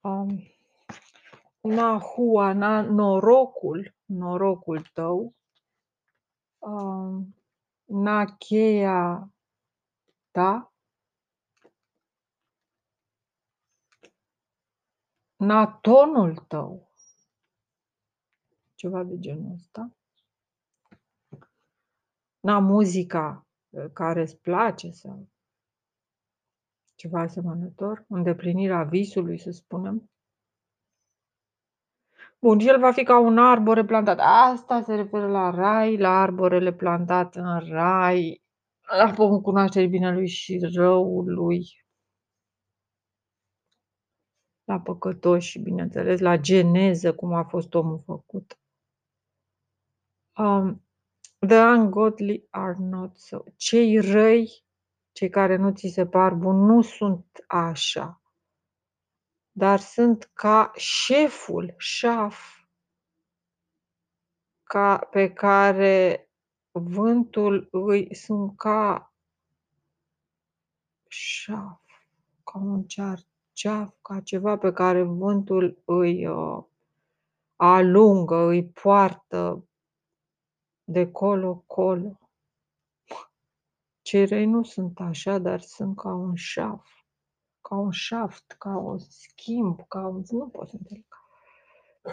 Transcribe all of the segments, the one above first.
Um, Nahua, na, norocul, norocul tău, um, na cheia ta, na tonul tău, ceva de genul ăsta, na muzica uh, care îți place sau ceva asemănător, îndeplinirea visului, să spunem. Bun, el va fi ca un arbore plantat. Asta se referă la rai, la arborele plantat în rai, la pomul cunoașterii binelui și răului, la păcătoși, bineînțeles, la geneză, cum a fost omul făcut. Um, the ungodly are not so. Cei răi, cei care nu ți se par buni, nu sunt așa, dar sunt ca șeful, șaf, ca, pe care vântul îi sunt ca șaf, ca un ceaf, ca ceva pe care vântul îi uh, alungă, îi poartă de colo-colo. Cei răi nu sunt așa, dar sunt ca un șaf, ca un șaft, ca un schimb, ca un... nu pot să înțeleg.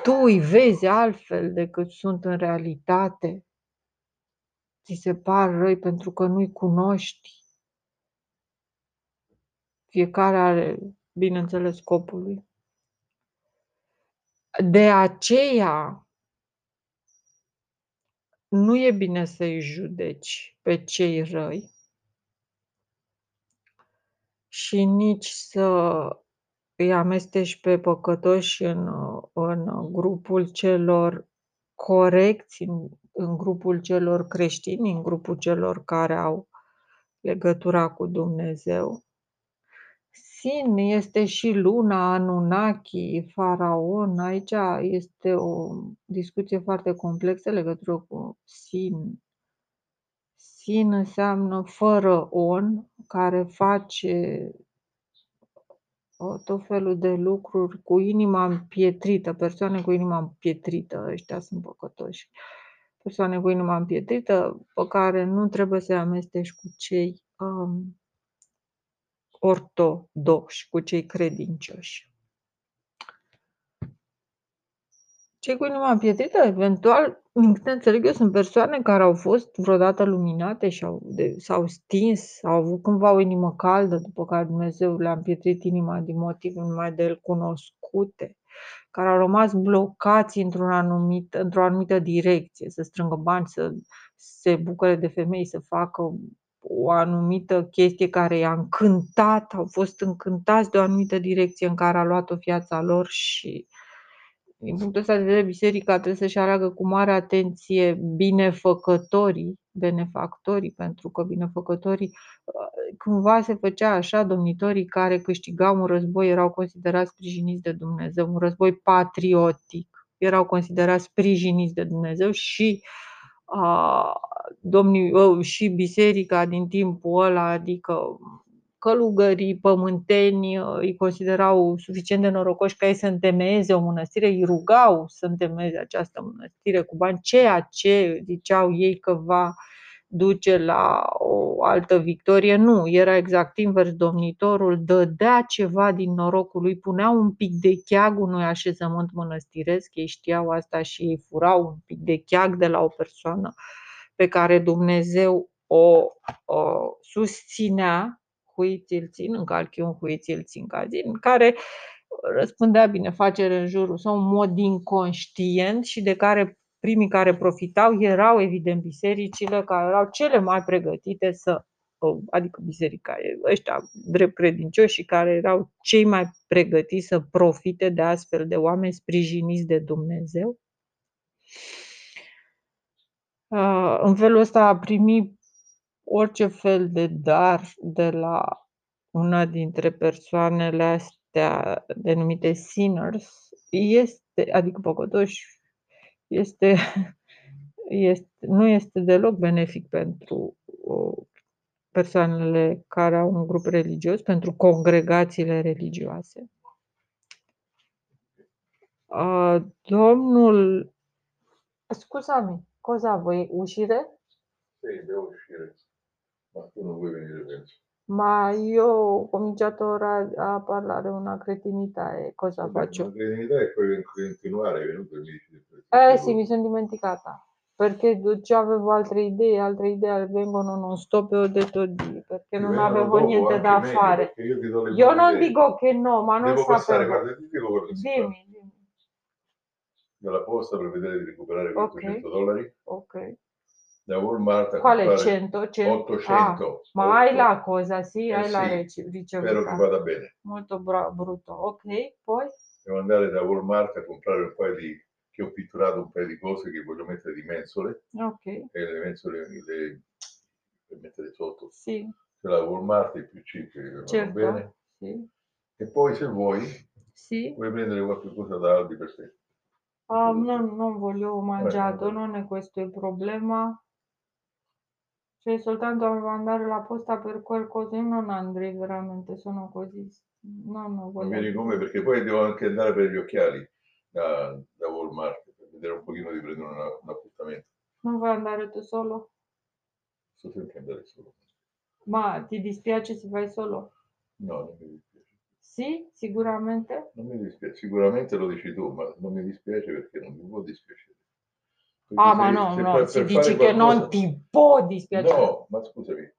Tu îi vezi altfel decât sunt în realitate. Ți se par răi pentru că nu-i cunoști. Fiecare are, bineînțeles, scopul lui. De aceea, nu e bine să-i judeci pe cei răi și nici să îi amesteci pe păcătoși în, în grupul celor corecți, în, în grupul celor creștini, în grupul celor care au legătura cu Dumnezeu. Sin este și luna, Anunnaki, Faraon. Aici este o discuție foarte complexă legătură cu Sin. Sin înseamnă fără on, care face tot felul de lucruri cu inima împietrită, persoane cu inima împietrită, ăștia sunt păcătoși. Persoane cu inima împietrită pe care nu trebuie să-i amesteci cu cei um, ortodoxi, cu cei credincioși. Cei cu inima împietrită, eventual, din câte înțeleg eu, sunt persoane care au fost vreodată luminate și au, de, s-au stins, au avut cândva o inimă caldă, după care Dumnezeu le-a împietrit inima din motive numai de el cunoscute, care au rămas blocați într-o anumită, într-o anumită direcție, să strângă bani, să se bucure de femei, să facă o anumită chestie care i-a încântat, au fost încântați de o anumită direcție în care a luat-o viața lor și din punctul ăsta de vedere, biserica trebuie să-și aleagă cu mare atenție binefăcătorii, benefactorii, pentru că binefăcătorii uh, cumva se făcea așa, domnitorii care câștigau un război erau considerați sprijiniți de Dumnezeu, un război patriotic, erau considerați sprijiniți de Dumnezeu și a, domnii, uh, și biserica din timpul ăla, adică călugării pământeni uh, îi considerau suficient de norocoși ca ei să întemeieze o mănăstire, îi rugau să întemeieze această mănăstire cu bani, ceea ce ziceau ei că va duce la o altă victorie. Nu, era exact invers. Domnitorul dădea ceva din norocul lui, punea un pic de cheag unui așezământ mănăstiresc, ei știau asta și ei furau un pic de cheag de la o persoană pe care Dumnezeu o, o susținea cui ți-l țin, în calchiun cui ți-l țin cazin, care răspândea binefacere în jurul sau un mod inconștient și de care primii care profitau erau evident bisericile care erau cele mai pregătite să adică biserica, ăștia drept credincioși și care erau cei mai pregătiți să profite de astfel de oameni sprijiniți de Dumnezeu. În felul ăsta a primit orice fel de dar de la una dintre persoanele astea denumite sinners este, adică păcătoși, este, este, nu este deloc benefic pentru persoanele care au un grup religios, pentru congregațiile religioase. Uh, domnul scusami, cosa vuoi uscire? Sì, devo uscire. Ma tu non vuoi venire, penso. Ma io ho cominciato ora a parlare una cretinità e cosa Vabbè, faccio? Una cretinità e poi continuare, è venuto e mi dici Eh sì, mi sono dimenticata. Perché già avevo altre idee, altre idee vengono non stop e ho detto di, perché Ti non avevo dopo niente da meglio, fare. Io, Io non idee. dico che no, ma non Devo passare, sapevo. guarda, ti dico quello che. Dimmi, dimmi. Dalla posta per vedere di recuperare quei Ok. 800 dollari. Ok. Da Walmart a Quale comprare 100? 100? 800. Ah, ma hai Otto. la cosa, sì, Eh hai la sì, rec- Spero che ricevuta. vada bene. Molto bra- brutto. Ok, poi? Devo andare da Walmart a comprare un paio di che ho pitturato un paio di cose che voglio mettere di mensole Ok, e le mensole le, per mettere sotto. sì, C'è la Walmart, i più cheap che certo. bene. Sì, E poi se vuoi, sì. puoi prendere qualche cosa da Aldi per te. Ah, non, non voglio mangiato, vabbè. non è questo il problema. Cioè, soltanto a mandare la posta per qualcosa, io non andrei veramente, sono così. No, non Non con me perché poi devo anche andare per gli occhiali da, da Walmart per vedere un pochino di prendere una- un appuntamento. Non vuoi andare tu solo? Sto sempre andare solo. Ma ti dispiace se vai solo? No, non mi dispiace. Sì, sicuramente. Non mi dispiace. Sicuramente lo dici tu, ma non mi dispiace perché non mi può dispiacere. Perché Ah, se- ma no, se no, si dice fare che non ti può dispiacere. No, ma scusami,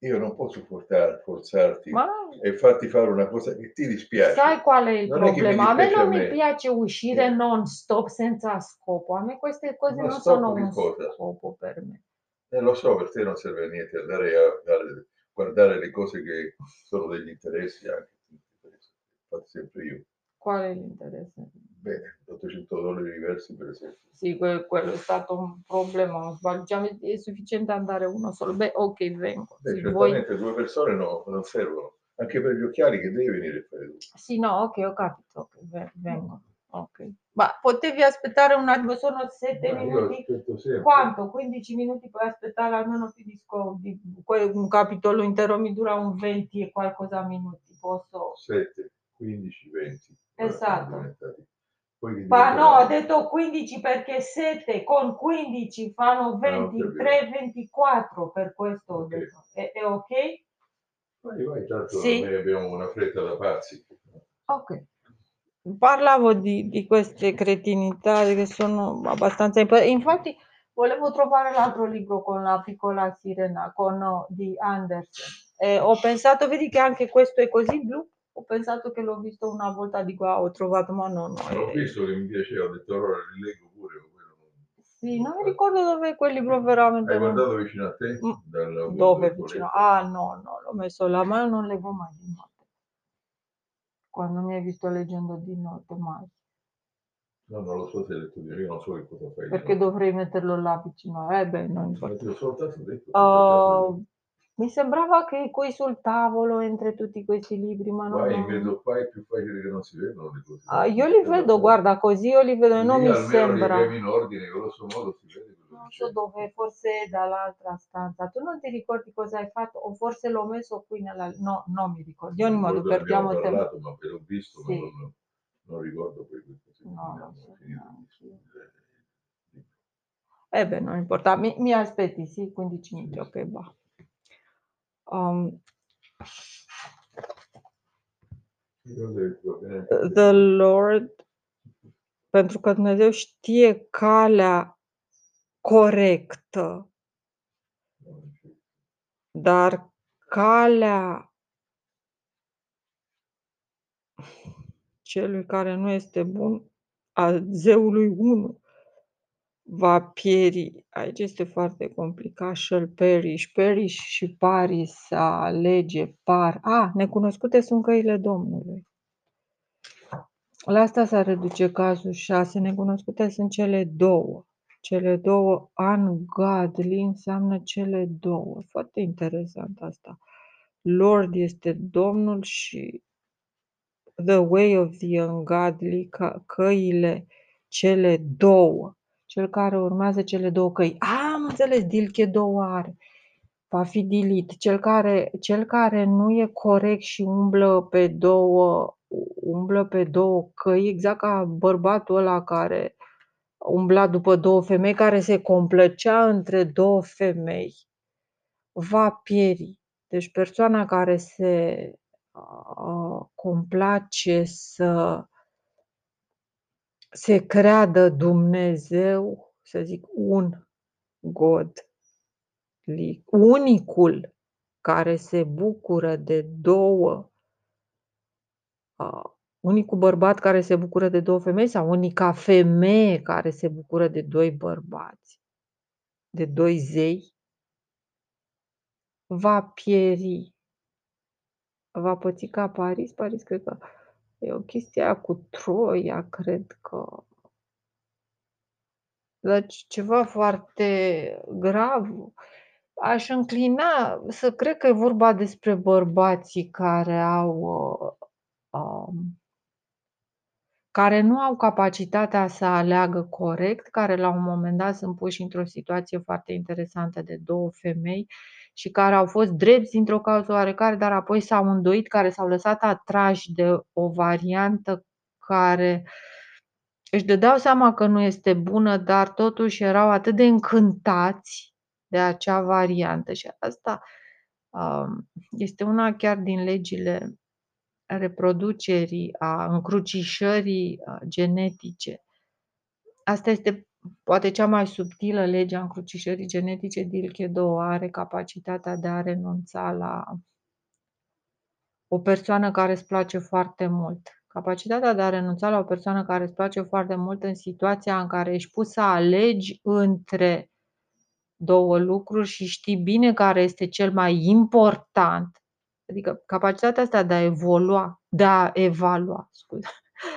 io non posso portare, forzarti Ma e farti fare una cosa che ti dispiace. sai qual è il Non è problema? A me non mi piace uscire Eh. non stop senza scopo. A me queste cose non stop sono un cosa? scopo per me. Eh, lo so, per te non serve a niente andare a dare- guardare le cose che sono degli interessi anche. Faccio sempre io. Qual è l'interesse? Bene, 800 dollari diversi per esempio. Sì, que- quello è stato un problema, non sbaglio. Già è sufficiente andare uno solo. Beh, ok, vengo. Beh, certamente due persone no, non servono. Anche per gli occhiali che devi venire tu. Sì, no, ok, ho capito. ok, ve- vengo. Ok. Ma potevi aspettare un attimo, sono sette Ma minuti. Quanto? 15 minuti puoi aspettare, almeno finisco di, un capitolo intero mi dura un 20 e qualcosa minuti, posso... 7, 15, 20. Esatto. Ma no, ho diventeranno- detto 15 perché 7 con 15 fanno Ah, 23, 24, per questo ho Ok. detto. È, è ok? Vai, vai, tanto Sì. noi abbiamo una fretta da pazzi. Ok. Parlavo di, di queste cretinità che sono abbastanza importanti. Infatti, volevo trovare l'altro libro con la piccola sirena con, oh, di Andersen. E ho pensato, vedi che anche questo è così blu? Ho pensato che l'ho visto una volta di qua, ho trovato, ma no, no. L'ho è- visto che mi piaceva, ho detto allora li leggo pure. quello non- Sì, non mi ricordo dove quel libro veramente. Hai non- guardato vicino a te? Mm, Dal- Dove vicino? Ah, no, no, l'ho messo là, ma non leggo mai di notte. Quando mi hai visto leggendo di notte, mai. No, non lo so se hai detto di io non so che cosa fai. Perché dovrei metterlo là vicino? Eh beh, non importa. soltanto detto. Oh, mi sembrava che qui sul tavolo, entre tutti questi libri, ma non... In mezzo qua è più facile che non si vedano le cose. Ah, io li vedo, guarda, così io li vedo e non mi sembra... li in ordine, grosso modo si vede Non so dove, forse è dall'altra stanza. Tu non ti ricordi cosa hai fatto? O forse l'ho messo qui nella... No, non mi ricordo. Di ogni modo, perdiamo tempo. parlato, ma l'ho visto, Sì. ma non, non ricordo poi questo. No, non so. Eh beh, non importa. Mi, mi aspetti, sì, 15 minuti, ok, va. Um, the Lord, pentru că Dumnezeu știe calea corectă, dar calea celui care nu este bun, a zeului 1, va pieri. Aici este foarte complicat. Shall perish. Perish și Paris, a alege, par. A, necunoscute sunt căile Domnului. La asta s-ar reduce cazul 6. Necunoscute sunt cele două. Cele două ungodly înseamnă cele două. Foarte interesant asta. Lord este Domnul și the way of the ungodly, ca- căile cele două. Cel care urmează cele două căi. A, am înțeles, Dilche două are. Va fi dilit. Cel care, cel care nu e corect și umblă pe două, umblă pe 2 căi, exact ca bărbatul ăla care umbla după 2 femei, care se complăcea între 2 femei, va pieri. Deci persoana care se, uh, complace să se creadă Dumnezeu, să zic, un God, unicul care se bucură de 2 uh, unicul bărbat care se bucură de 2 femei sau unica femeie care se bucură de 2 bărbați, de 2 zei, va pieri. Va păți ca Paris. Paris cred că e o chestie aia cu Troia, cred că deci ceva foarte grav. Aș înclina să cred că e vorba despre bărbații care au, uh, um care nu au capacitatea să aleagă corect, care la un moment dat sunt puși într-o situație foarte interesantă de 2 femei și care au fost drepți dintr-o cauză oarecare, dar apoi s-au îndoit, care s-au lăsat atrași de o variantă care își dădeau seama că nu este bună, dar totuși erau atât de încântați de acea variantă și asta, um, este una chiar din legile reproducerii, a încrucișării genetice. Asta este poate cea mai subtilă lege a încrucișării genetice. Dilke 2 are capacitatea de a renunța la o persoană care îți place foarte mult. Capacitatea de a renunța la o persoană care îți place foarte mult în situația în care ești pus să alegi între două lucruri și știi bine care este cel mai important Adică capacitatea asta de a evolua, de a evalua, scuze,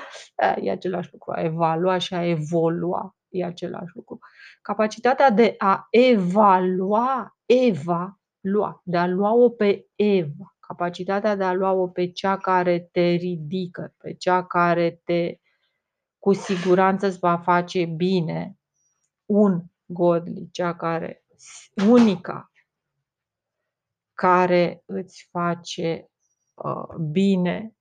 e același lucru, a evalua și a evolua e același lucru. Capacitatea de a evalua, Eva, lua, de a lua-o pe Eva, capacitatea de a lua-o pe cea care te ridică, pe cea care te cu siguranță îți va face bine, un godly, cea care, unica care îți face uh, bine.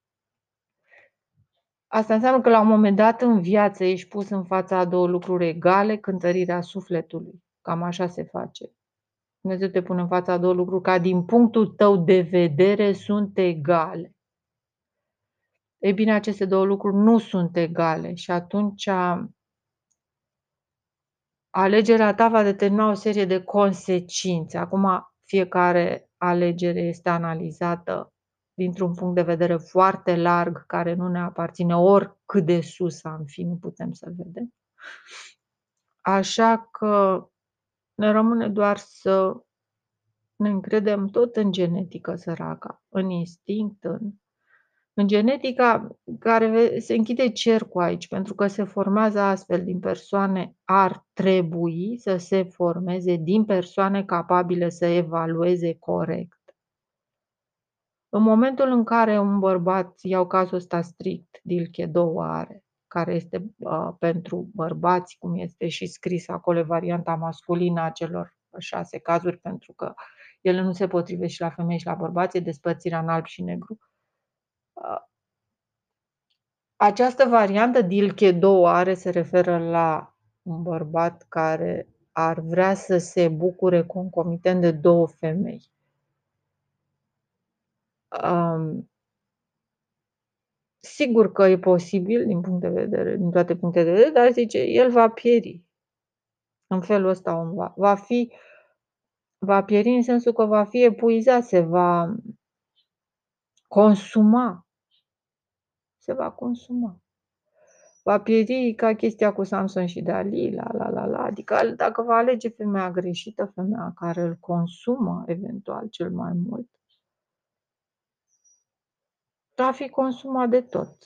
Asta înseamnă că la un moment dat în viață ești pus în fața a două lucruri egale, cântărirea sufletului. Cam așa se face. Dumnezeu te pune în fața a două lucruri ca din punctul tău de vedere sunt egale. Ei bine, aceste două lucruri nu sunt egale și atunci alegerea ta va determina o serie de consecințe. Acum, fiecare alegere este analizată dintr-un punct de vedere foarte larg, care nu ne aparține oricât de sus am fi, nu putem să vedem. Așa că ne rămâne doar să ne încredem tot în genetică săraca, în instinct, în în genetica care se închide cercul aici, pentru că se formează astfel din persoane, ar trebui să se formeze din persoane capabile să evalueze corect. În momentul în care un bărbat, iau cazul ăsta strict, Dilche 2 are, care este uh, pentru bărbați, cum este și scris acolo, varianta masculină a celor șase cazuri, pentru că ele nu se potrivește și la femei și la bărbați, e despărțirea în alb și negru. Această variantă Dilche 2 are se referă la un bărbat care ar vrea să se bucure concomitent de două femei. Um, sigur că e posibil din punct de vedere, din toate punctele de vedere, dar zice, el va pieri. În felul ăsta om va, va fi, va pieri în sensul că va fi epuizat, se va consuma se va consuma. Va pieri ca chestia cu Samson și Dalila, la, la, la. Adică dacă va alege femeia greșită, femeia care îl consumă eventual cel mai mult, va fi consumat de tot.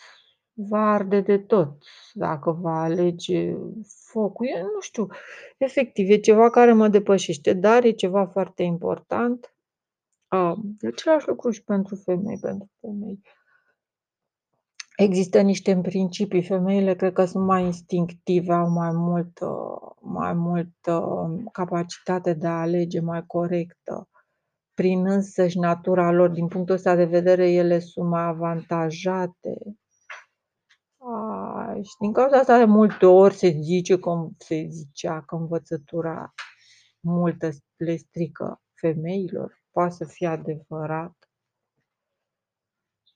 Va arde de tot dacă va alege focul. Eu nu știu, efectiv, e ceva care mă depășește, dar e ceva foarte important. E același lucru și pentru femei, pentru femei. Există niște principii, femeile cred că sunt mai instinctive, au mai multă mai multă capacitate de a alege mai corectă. Prin însăși natura lor, din punctul ăsta de vedere, ele sunt mai avantajate. și din cauza asta de multe ori se zice, cum se zicea, că învățătura multă le strică femeilor. Poate să fie adevărat.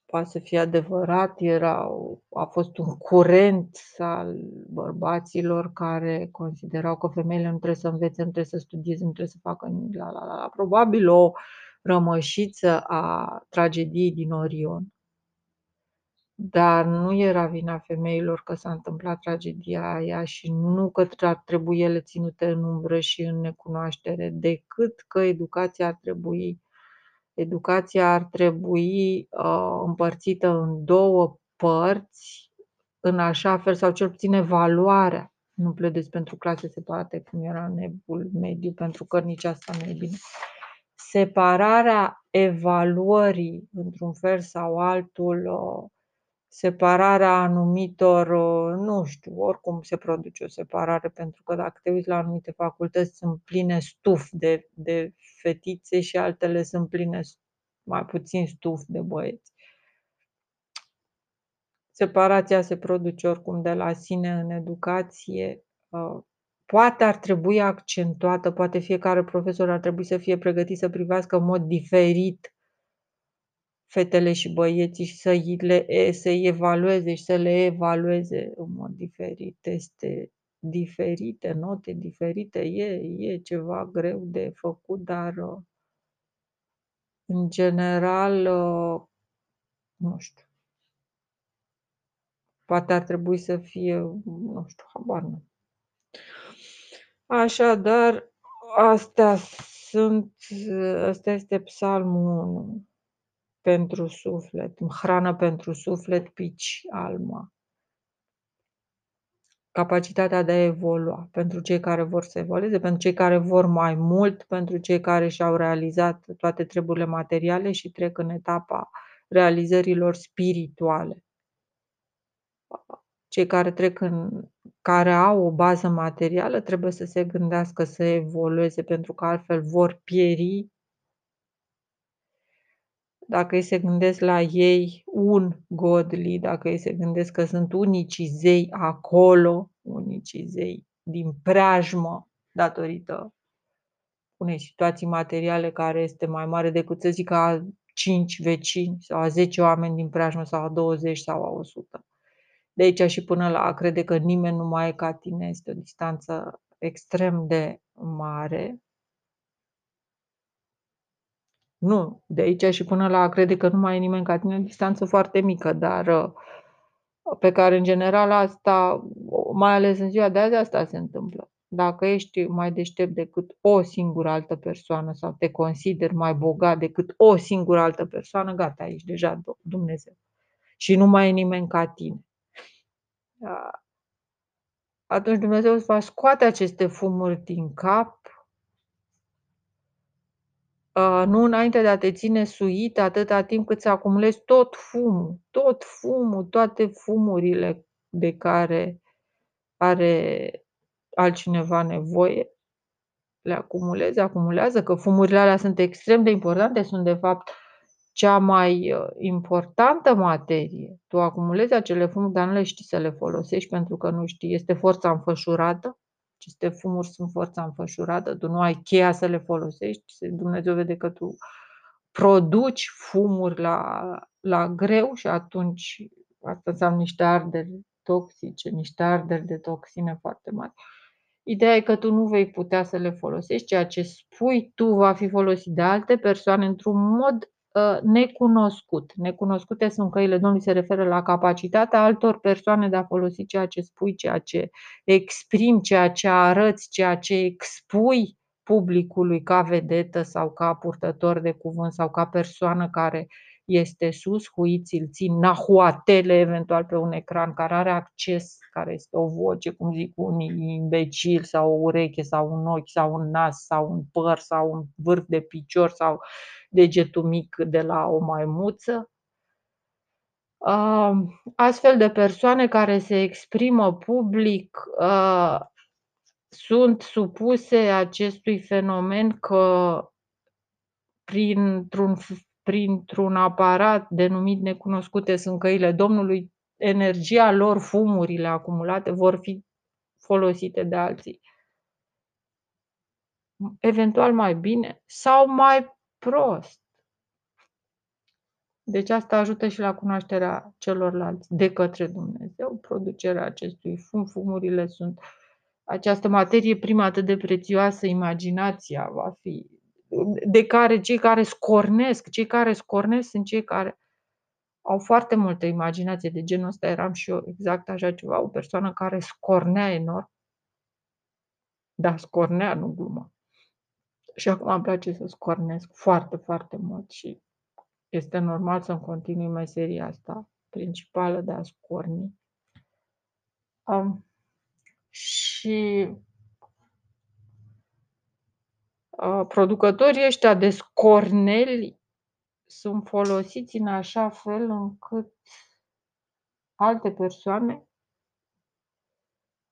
Poate să fie adevărat, era a fost un curent al bărbaților care considerau că femeile nu trebuie să învețe, nu trebuie să studieze, nu trebuie să facă nimic, la, la, la, la. Probabil o rămășiță a tragediei din Orion. Dar nu era vina femeilor că s-a întâmplat tragedia aia și nu că ar trebui ele ținute în umbră și în necunoaștere, decât că educația ar trebui educația ar trebui uh, împărțită în două părți, în așa fel, sau cel puțin evaluarea. Nu pledez pentru clase separate, cum era nebul mediu, pentru că nici asta nu e bine. Separarea evaluării, într-un fel sau altul, uh, separarea anumitor, uh, nu știu, oricum se produce o separare, pentru că dacă te uiți la anumite facultăți sunt pline stuf de, de fetițe și altele sunt pline mai puțin stuf de băieți. Separația se produce oricum de la sine în educație. Uh, poate ar trebui accentuată, poate fiecare profesor ar trebui să fie pregătit să privească în mod diferit fetele și băieții și să le, să-i evalueze și să le evalueze în mod diferit, teste diferite, note diferite, e, e ceva greu de făcut, dar uh, în general, uh, nu știu. Poate ar trebui să fie, nu știu, habar nu. Așadar, astea sunt, asta este psalmul 1 pentru suflet, hrană pentru suflet, pici alma. Capacitatea de a evolua pentru cei care vor să evolueze, pentru cei care vor mai mult, pentru cei care și-au realizat toate treburile materiale și trec în etapa realizărilor spirituale. Cei care trec în care au o bază materială trebuie să se gândească să evolueze pentru că altfel vor pieri dacă ei se gândesc la ei un godly, dacă ei se gândesc că sunt unici zei acolo, unici zei din preajmă, datorită unei situații materiale care este mai mare decât să zic a 5 vecini sau a 10 oameni din preajmă sau a 20 sau a 100. De aici și până la a crede că nimeni nu mai e ca tine este o distanță extrem de mare nu, de aici și până la a crede că nu mai e nimeni ca tine, o distanță foarte mică, dar uh, pe care în general asta, mai ales în ziua de azi, asta se întâmplă. Dacă ești mai deștept decât o singură altă persoană sau te consideri mai bogat decât o singură altă persoană, gata, ești deja Dumnezeu. Și nu mai e nimeni ca tine. Atunci Dumnezeu îți va scoate aceste fumuri din cap nu înainte de a te ține suit atâta timp cât să acumulezi tot fumul, tot fumul, toate fumurile de care are altcineva nevoie, le acumulezi, acumulează, că fumurile alea sunt extrem de importante, sunt de fapt cea mai uh, importantă materie. Tu acumulezi acele fumuri, dar nu le știi să le folosești pentru că nu știi, este forța înfășurată aceste fumuri sunt forța înfășurată, tu nu ai cheia să le folosești, Dumnezeu vede că tu produci fumuri la, la greu și atunci asta înseamnă niște arderi toxice, niște arderi de toxine foarte mari. Ideea e că tu nu vei putea să le folosești, ceea ce spui tu va fi folosit de alte persoane într-un mod Uh, necunoscut. Necunoscute sunt căile Domnului, se referă la capacitatea altor persoane de a folosi ceea ce spui, ceea ce exprimi, ceea ce arăți, ceea ce expui publicului ca vedetă sau ca purtător de cuvânt sau ca persoană care este sus, huiți îl țin nahuatele eventual pe un ecran care are acces, care este o voce, cum zic unii, imbecil sau o ureche sau un ochi sau un nas sau un păr sau un vârf de picior sau degetul mic de la o maimuță. Astfel de persoane care se exprimă public sunt supuse acestui fenomen că printr-un, printr-un aparat denumit necunoscute sunt căile Domnului, energia lor, fumurile acumulate vor fi folosite de alții. Eventual mai bine sau mai prost. Deci asta ajută și la cunoașterea celorlalți de către Dumnezeu, producerea acestui fum. Fumurile sunt această materie primă atât de prețioasă, imaginația va fi, de care cei care scornesc, cei care scornesc sunt cei care au foarte multă imaginație de genul ăsta, eram și eu exact așa ceva, o persoană care scornea enorm. Da, scornea, nu glumă. Și acum îmi place să scornesc foarte, foarte mult și este normal să-mi continui meseria asta principală de a scorni. Um, și uh, producătorii ăștia de scorneli sunt folosiți în așa fel încât alte persoane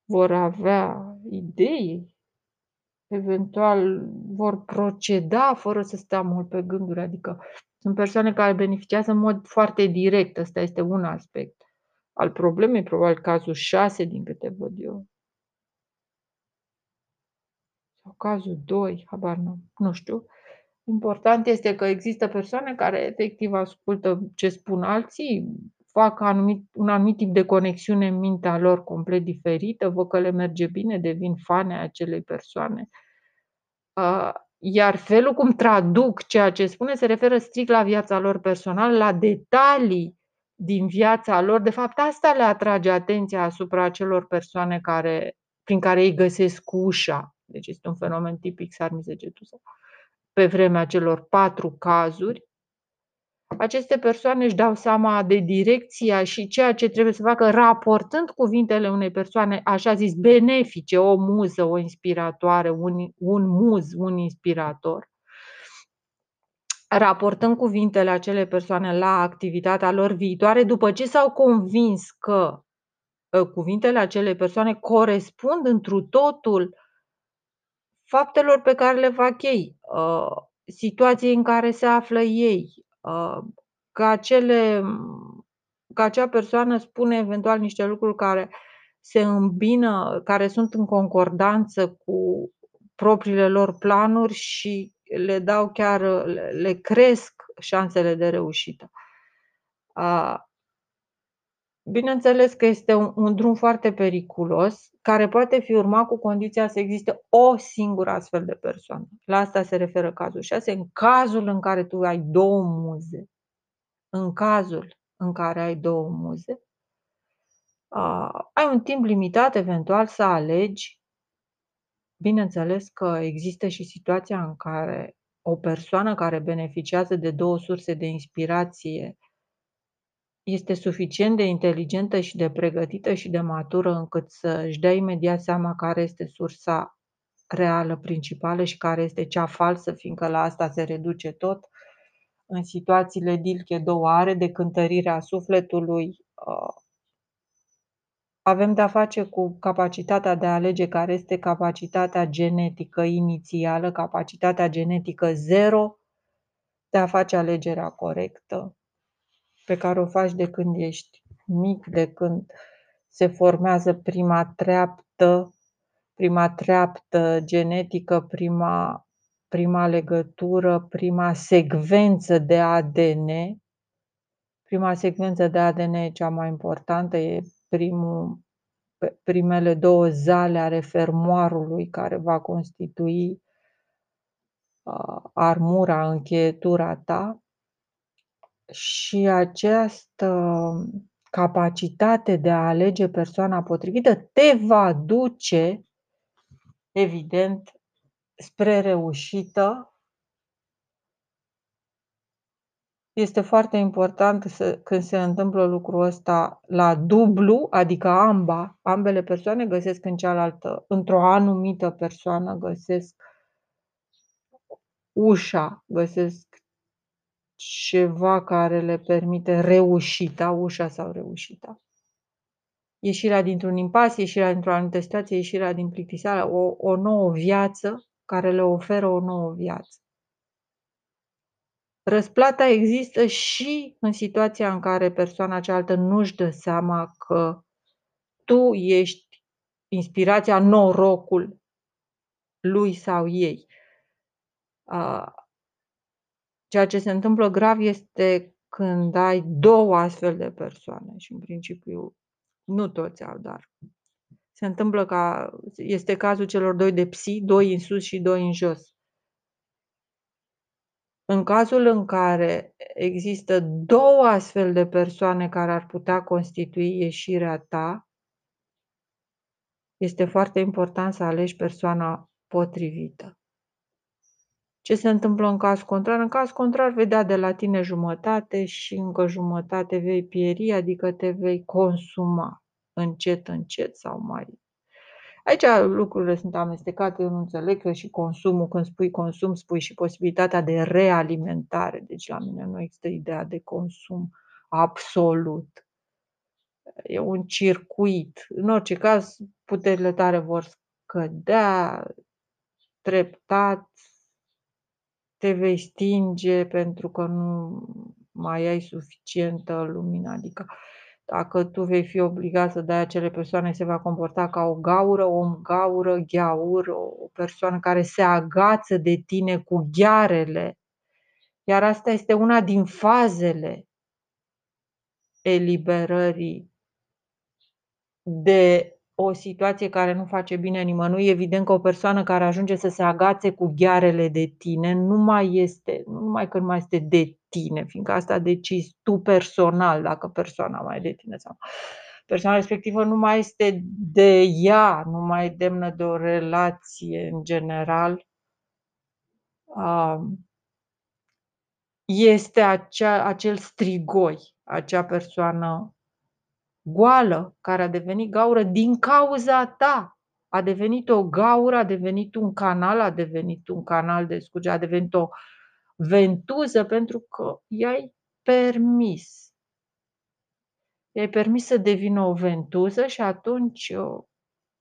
vor avea idei, eventual vor proceda fără să stea mult pe gânduri, adică sunt persoane care beneficiază în mod foarte direct, ăsta este un aspect al problemei, probabil cazul 6 din câte văd eu. Sau cazul 2, habar nu, nu știu. Important este că există persoane care efectiv ascultă ce spun alții, fac anumit, un anumit tip de conexiune în mintea lor complet diferită, văd că le merge bine, devin fane acelei persoane. Iar felul cum traduc ceea ce spune se referă strict la viața lor personală, la detalii din viața lor. De fapt, asta le atrage atenția asupra acelor persoane care, prin care ei găsesc ușa. Deci este un fenomen tipic sarmizegetusa. Pe vremea celor patru cazuri, aceste persoane își dau seama de direcția și ceea ce trebuie să facă raportând cuvintele unei persoane, așa zis, benefice, o muză, o inspiratoare, un, un muz, un inspirator, raportând cuvintele acelei persoane la activitatea lor viitoare, după ce s-au convins că ă, cuvintele acelei persoane corespund întru totul faptelor pe care le fac ei, ă, situației în care se află ei, că, acele, că acea persoană spune eventual niște lucruri care se îmbină, care sunt în concordanță cu propriile lor planuri și le dau chiar, le cresc șansele de reușită. Bineînțeles că este un, un drum foarte periculos, care poate fi urmat cu condiția să existe o singură astfel de persoană. La asta se referă cazul 6. În cazul în care tu ai două muze, în cazul în care ai două muze, ai un timp limitat eventual să alegi. Bineînțeles că există și situația în care o persoană care beneficiază de două surse de inspirație este suficient de inteligentă și de pregătită și de matură încât să-și dea imediat seama care este sursa reală, principală și care este cea falsă, fiindcă la asta se reduce tot. În situațiile Dilche două are de cântărirea sufletului, uh, avem de-a face cu capacitatea de a alege, care este capacitatea genetică inițială, capacitatea genetică zero de a face alegerea corectă pe care o faci de când ești mic, de când se formează prima treaptă, prima treaptă genetică, prima, prima legătură, prima secvență de ADN. Prima secvență de ADN e cea mai importantă, e primul, primele două zale ale fermoarului care va constitui uh, armura, încheietura ta și această capacitate de a alege persoana potrivită te va duce, evident, spre reușită. Este foarte important să, când se întâmplă lucrul ăsta la dublu, adică amba, ambele persoane găsesc în cealaltă, într-o anumită persoană găsesc ușa, găsesc ceva care le permite reușita, ușa sau reușita. Ieșirea dintr-un impas, ieșirea dintr-o anumită situație, ieșirea din plictiseală, o, o nouă viață care le oferă o nouă viață. Răsplata există și în situația în care persoana cealaltă nu-și dă seama că tu ești inspirația, norocul lui sau ei. A ceea ce se întâmplă grav este când ai 2 astfel de persoane și în principiu nu toți au, dar se întâmplă ca este cazul celor 2 de psi, 2 în sus și 2 în jos. În cazul în care există 2 astfel de persoane care ar putea constitui ieșirea ta este foarte important să alegi persoana potrivită. Ce se întâmplă în caz contrar? În caz contrar vei da de la tine jumătate și încă jumătate vei pieri, adică te vei consuma încet, încet sau mai Aici lucrurile sunt amestecate, eu nu înțeleg că și consumul, când spui consum, spui și posibilitatea de realimentare. Deci la mine nu există ideea de consum absolut. E un circuit. În orice caz, puterile tale vor scădea treptat, te vei stinge pentru că nu mai ai suficientă lumină, adică dacă tu vei fi obligat să dai acele persoane, se va comporta ca o gaură, om gaură, gheaur, o persoană care se agață de tine cu ghearele. Iar asta este una din fazele eliberării de o situație care nu face bine nimănui. Evident că o persoană care ajunge să se agațe cu ghearele de tine nu mai este, nu numai că nu mai este de tine, fiindcă asta decizi tu personal dacă persoana mai e de tine sau persoana respectivă nu mai este de ea, nu mai e demnă de o relație în general. Este acea, acel strigoi, acea persoană goală, care a devenit gaură din cauza ta. A devenit o gaură, a devenit un canal, a devenit un canal de scurge, a devenit o ventuză pentru că i-ai permis. I-ai permis să devină o ventuză și atunci uh,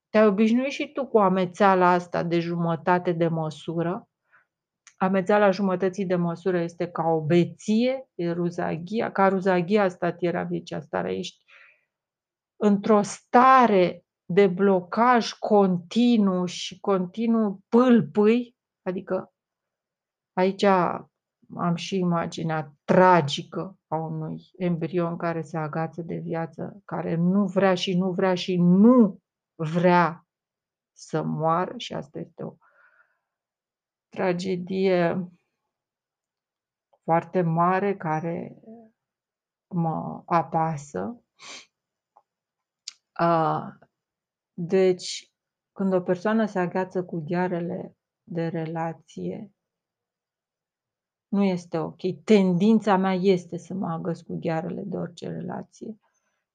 te-ai obișnuit și tu cu amețeala asta de jumătate de măsură. Amețeala jumătății de măsură este ca o beție, e ruzaghia, ca ruzaghia statiera viecea starea, ești într-o stare de blocaj continuu și continuu pâlpâi, adică aici am și imaginea tragică a unui embrion care se agață de viață, care nu vrea și nu vrea și nu vrea să moară și asta este o tragedie foarte mare care mă apasă a, deci, când o persoană se agheață cu ghearele de relație, nu este ok. Tendința mea este să mă agăs cu ghearele de orice relație,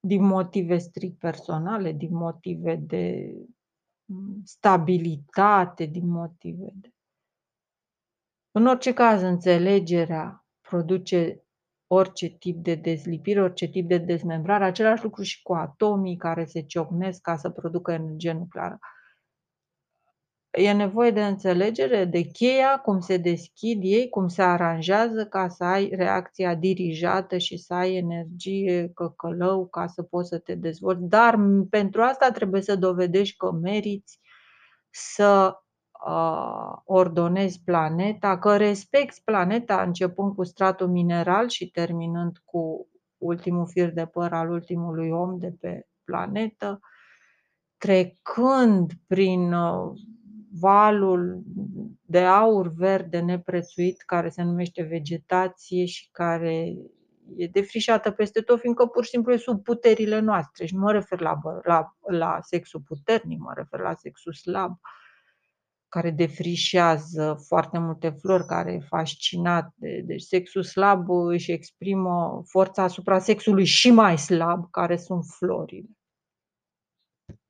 din motive strict personale, din motive de mm, stabilitate, din motive de. În orice caz, înțelegerea produce orice tip de dezlipire, orice tip de dezmembrare, același lucru și cu atomii care se ciocnesc ca să producă energie nucleară. E nevoie de înțelegere, de cheia, cum se deschid ei, cum se aranjează ca să ai reacția dirijată și să ai energie căcălău ca să poți să te dezvolți. Dar pentru asta trebuie să dovedești că meriți să ordonezi planeta, că respecti planeta începând cu stratul mineral și terminând cu ultimul fir de păr al ultimului om de pe planetă, trecând prin uh, valul de aur verde neprețuit care se numește vegetație și care e defrișată peste tot, fiindcă pur și simplu e sub puterile noastre. Și nu mă refer la, la, la sexul puternic, mă refer la sexul slab. Uh, care defrișează foarte multe flori, care e fascinat de deci sexul slab își exprimă forța asupra sexului și mai slab, care sunt florile.